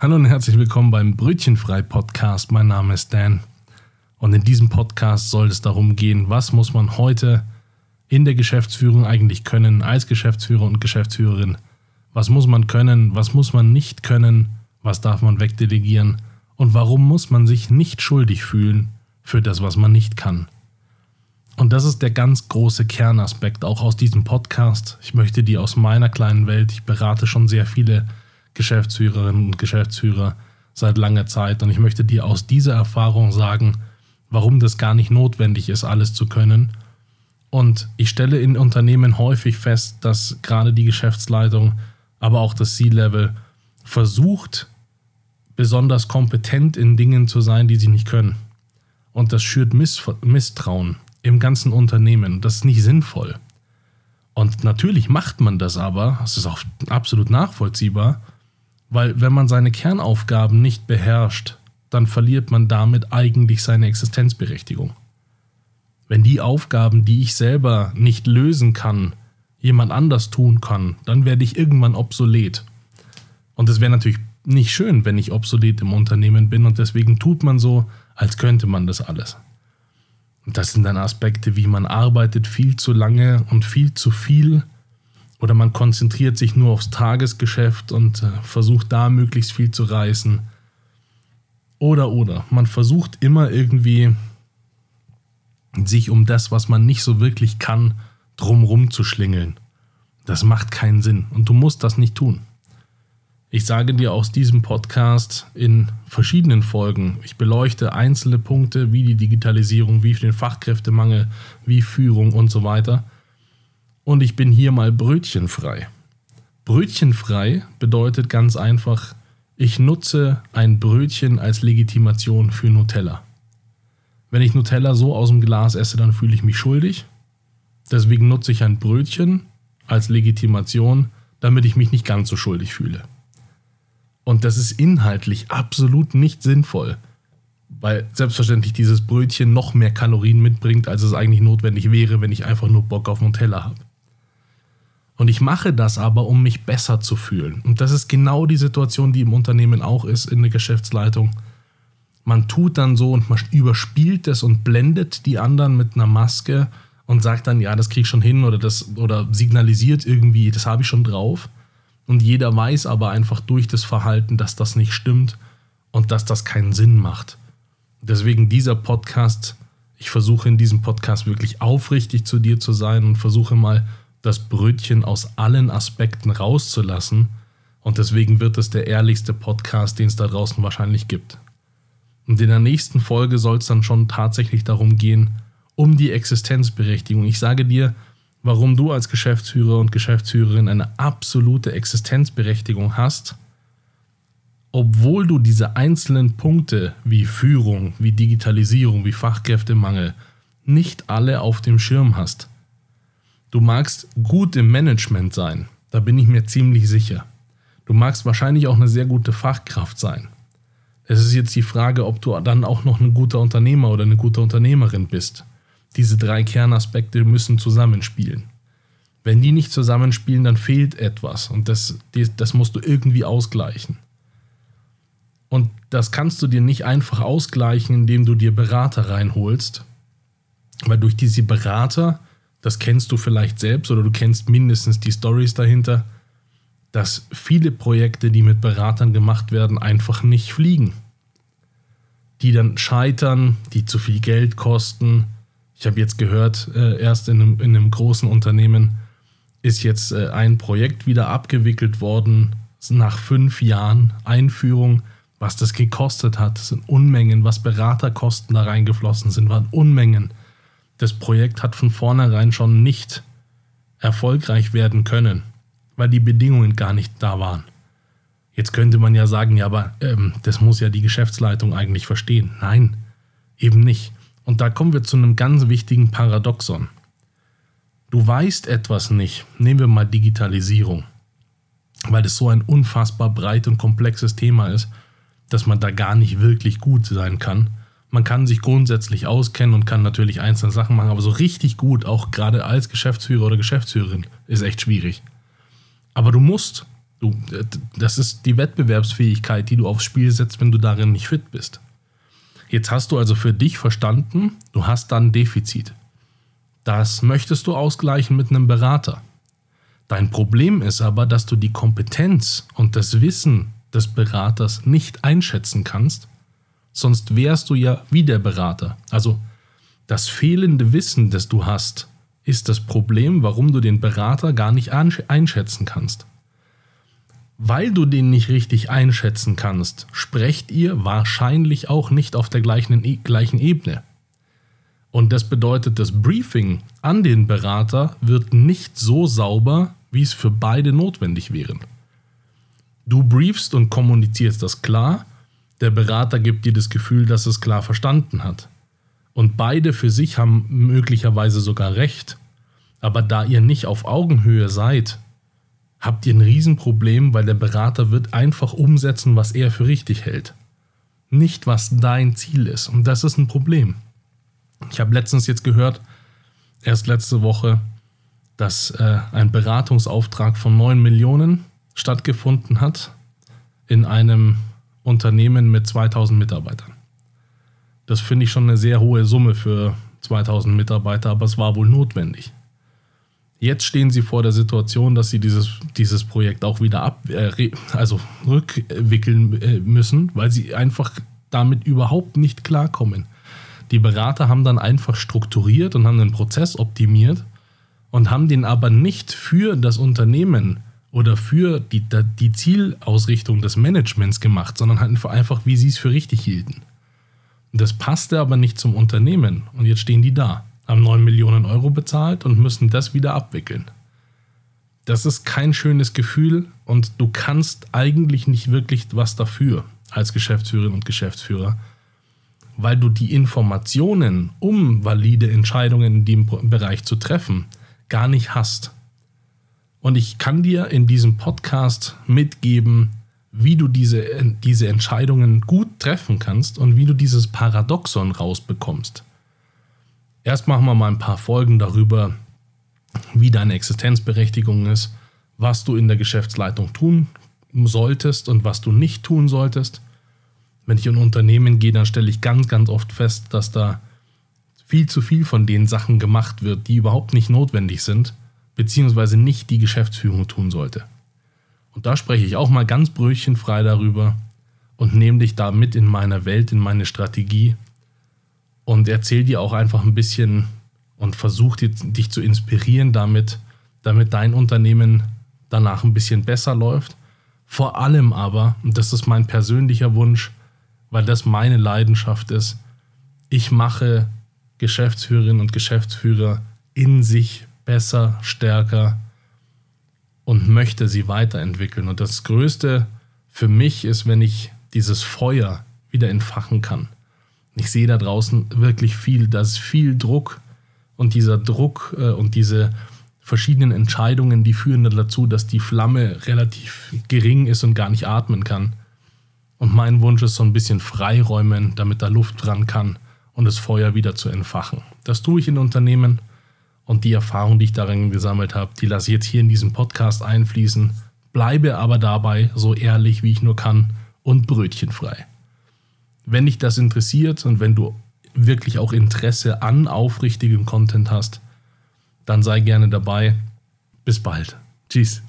Hallo und herzlich willkommen beim Brötchenfrei Podcast. Mein Name ist Dan und in diesem Podcast soll es darum gehen, was muss man heute in der Geschäftsführung eigentlich können als Geschäftsführer und Geschäftsführerin. Was muss man können, was muss man nicht können, was darf man wegdelegieren und warum muss man sich nicht schuldig fühlen für das, was man nicht kann. Und das ist der ganz große Kernaspekt auch aus diesem Podcast. Ich möchte die aus meiner kleinen Welt, ich berate schon sehr viele Geschäftsführerinnen und Geschäftsführer seit langer Zeit. Und ich möchte dir aus dieser Erfahrung sagen, warum das gar nicht notwendig ist, alles zu können. Und ich stelle in Unternehmen häufig fest, dass gerade die Geschäftsleitung, aber auch das C-Level versucht, besonders kompetent in Dingen zu sein, die sie nicht können. Und das schürt Misstrauen im ganzen Unternehmen. Das ist nicht sinnvoll. Und natürlich macht man das aber, das ist auch absolut nachvollziehbar, weil wenn man seine Kernaufgaben nicht beherrscht, dann verliert man damit eigentlich seine Existenzberechtigung. Wenn die Aufgaben, die ich selber nicht lösen kann, jemand anders tun kann, dann werde ich irgendwann obsolet. Und es wäre natürlich nicht schön, wenn ich obsolet im Unternehmen bin und deswegen tut man so, als könnte man das alles. Und das sind dann Aspekte, wie man arbeitet viel zu lange und viel zu viel oder man konzentriert sich nur aufs Tagesgeschäft und äh, versucht da möglichst viel zu reißen. Oder, oder. Man versucht immer irgendwie sich um das, was man nicht so wirklich kann, drumrum zu schlingeln. Das macht keinen Sinn und du musst das nicht tun. Ich sage dir aus diesem Podcast in verschiedenen Folgen, ich beleuchte einzelne Punkte wie die Digitalisierung, wie den Fachkräftemangel, wie Führung und so weiter und ich bin hier mal brötchenfrei. Brötchenfrei bedeutet ganz einfach, ich nutze ein Brötchen als Legitimation für Nutella. Wenn ich Nutella so aus dem Glas esse, dann fühle ich mich schuldig. Deswegen nutze ich ein Brötchen als Legitimation, damit ich mich nicht ganz so schuldig fühle. Und das ist inhaltlich absolut nicht sinnvoll, weil selbstverständlich dieses Brötchen noch mehr Kalorien mitbringt, als es eigentlich notwendig wäre, wenn ich einfach nur Bock auf Nutella habe. Und ich mache das aber, um mich besser zu fühlen. Und das ist genau die Situation, die im Unternehmen auch ist, in der Geschäftsleitung. Man tut dann so und man überspielt es und blendet die anderen mit einer Maske und sagt dann, ja, das krieg ich schon hin oder das oder signalisiert irgendwie, das habe ich schon drauf. Und jeder weiß aber einfach durch das Verhalten, dass das nicht stimmt und dass das keinen Sinn macht. Deswegen dieser Podcast, ich versuche in diesem Podcast wirklich aufrichtig zu dir zu sein und versuche mal das Brötchen aus allen Aspekten rauszulassen. Und deswegen wird es der ehrlichste Podcast, den es da draußen wahrscheinlich gibt. Und in der nächsten Folge soll es dann schon tatsächlich darum gehen, um die Existenzberechtigung. Ich sage dir, warum du als Geschäftsführer und Geschäftsführerin eine absolute Existenzberechtigung hast, obwohl du diese einzelnen Punkte wie Führung, wie Digitalisierung, wie Fachkräftemangel nicht alle auf dem Schirm hast. Du magst gut im Management sein, da bin ich mir ziemlich sicher. Du magst wahrscheinlich auch eine sehr gute Fachkraft sein. Es ist jetzt die Frage, ob du dann auch noch ein guter Unternehmer oder eine gute Unternehmerin bist. Diese drei Kernaspekte müssen zusammenspielen. Wenn die nicht zusammenspielen, dann fehlt etwas und das, das musst du irgendwie ausgleichen. Und das kannst du dir nicht einfach ausgleichen, indem du dir Berater reinholst, weil durch diese Berater das kennst du vielleicht selbst oder du kennst mindestens die Stories dahinter, dass viele Projekte, die mit Beratern gemacht werden, einfach nicht fliegen. Die dann scheitern, die zu viel Geld kosten. Ich habe jetzt gehört, äh, erst in einem, in einem, großen Unternehmen ist jetzt äh, ein Projekt wieder abgewickelt worden nach fünf Jahren Einführung. Was das gekostet hat, das sind Unmengen, was Beraterkosten da reingeflossen sind, waren Unmengen das Projekt hat von vornherein schon nicht erfolgreich werden können, weil die Bedingungen gar nicht da waren. Jetzt könnte man ja sagen, ja, aber ähm, das muss ja die Geschäftsleitung eigentlich verstehen. Nein, eben nicht. Und da kommen wir zu einem ganz wichtigen Paradoxon. Du weißt etwas nicht. Nehmen wir mal Digitalisierung, weil das so ein unfassbar breit und komplexes Thema ist, dass man da gar nicht wirklich gut sein kann. Man kann sich grundsätzlich auskennen und kann natürlich einzelne Sachen machen, aber so richtig gut, auch gerade als Geschäftsführer oder Geschäftsführerin, ist echt schwierig. Aber du musst, Du, das ist die Wettbewerbsfähigkeit, die du aufs Spiel setzt, wenn du darin nicht fit bist. Jetzt hast du also für dich verstanden, du hast dann Defizit. Das möchtest du ausgleichen mit einem Berater. Dein Problem ist aber, dass du die Kompetenz und das Wissen des Beraters nicht einschätzen kannst, sonst wärst du ja wie der Berater. Also das fehlende Wissen, das du hast, ist das Problem, warum du den Berater gar nicht einschätzen kannst. Weil du den nicht richtig einschätzen kannst, sprecht ihr wahrscheinlich auch nicht auf der gleichen, e-, gleichen Ebene. Und das bedeutet, das Briefing an den Berater wird nicht so sauber, wie es für beide notwendig wäre. Du briefst und kommunizierst das klar, der Berater gibt dir das Gefühl, dass es klar verstanden hat. Und beide für sich haben möglicherweise sogar recht. Aber da ihr nicht auf Augenhöhe seid, habt ihr ein Riesenproblem, weil der Berater wird einfach umsetzen, was er für richtig hält. Nicht, was dein Ziel ist. Und das ist ein Problem. Ich habe letztens jetzt gehört, erst letzte Woche, dass äh, ein Beratungsauftrag von 9 Millionen stattgefunden hat in einem Unternehmen mit 2000 Mitarbeitern. Das finde ich schon eine sehr hohe Summe für 2000 Mitarbeiter, aber es war wohl notwendig. Jetzt stehen sie vor der Situation, dass sie dieses, dieses Projekt auch wieder ab, äh, also rückwickeln äh, müssen, weil sie einfach damit überhaupt nicht klarkommen. Die Berater haben dann einfach strukturiert und haben den Prozess optimiert und haben den aber nicht für das Unternehmen oder für die, die Zielausrichtung des Managements gemacht, sondern halt einfach, wie sie es für richtig hielten. Das passte aber nicht zum Unternehmen und jetzt stehen die da, haben 9 Millionen Euro bezahlt und müssen das wieder abwickeln. Das ist kein schönes Gefühl und du kannst eigentlich nicht wirklich was dafür als Geschäftsführerin und Geschäftsführer, weil du die Informationen, um valide Entscheidungen in dem Bereich zu treffen, gar nicht hast. Und ich kann dir in diesem Podcast mitgeben, wie du diese, diese Entscheidungen gut treffen kannst und wie du dieses Paradoxon rausbekommst. Erst machen wir mal ein paar Folgen darüber, wie deine Existenzberechtigung ist, was du in der Geschäftsleitung tun solltest und was du nicht tun solltest. Wenn ich in Unternehmen gehe, dann stelle ich ganz, ganz oft fest, dass da viel zu viel von den Sachen gemacht wird, die überhaupt nicht notwendig sind, beziehungsweise nicht die Geschäftsführung tun sollte. Und da spreche ich auch mal ganz brötchenfrei darüber und nehme dich da mit in meine Welt, in meine Strategie und erzähle dir auch einfach ein bisschen und versuche dich zu inspirieren damit, damit dein Unternehmen danach ein bisschen besser läuft. Vor allem aber, und das ist mein persönlicher Wunsch, weil das meine Leidenschaft ist, ich mache Geschäftsführerinnen und Geschäftsführer in sich besser, stärker und möchte sie weiterentwickeln. Und das Größte für mich ist, wenn ich dieses Feuer wieder entfachen kann. Ich sehe da draußen wirklich viel, da ist viel Druck und dieser Druck äh, und diese verschiedenen Entscheidungen, die führen dazu, dass die Flamme relativ gering ist und gar nicht atmen kann. Und mein Wunsch ist so ein bisschen freiräumen, damit da Luft dran kann und das Feuer wieder zu entfachen. Das tue ich in Unternehmen und die Erfahrung, die ich darin gesammelt habe, die lasse ich jetzt hier in diesem Podcast einfließen, bleibe aber dabei so ehrlich, wie ich nur kann und brötchenfrei. Wenn dich das interessiert und wenn du wirklich auch Interesse an aufrichtigem Content hast, dann sei gerne dabei. Bis bald. Tschüss.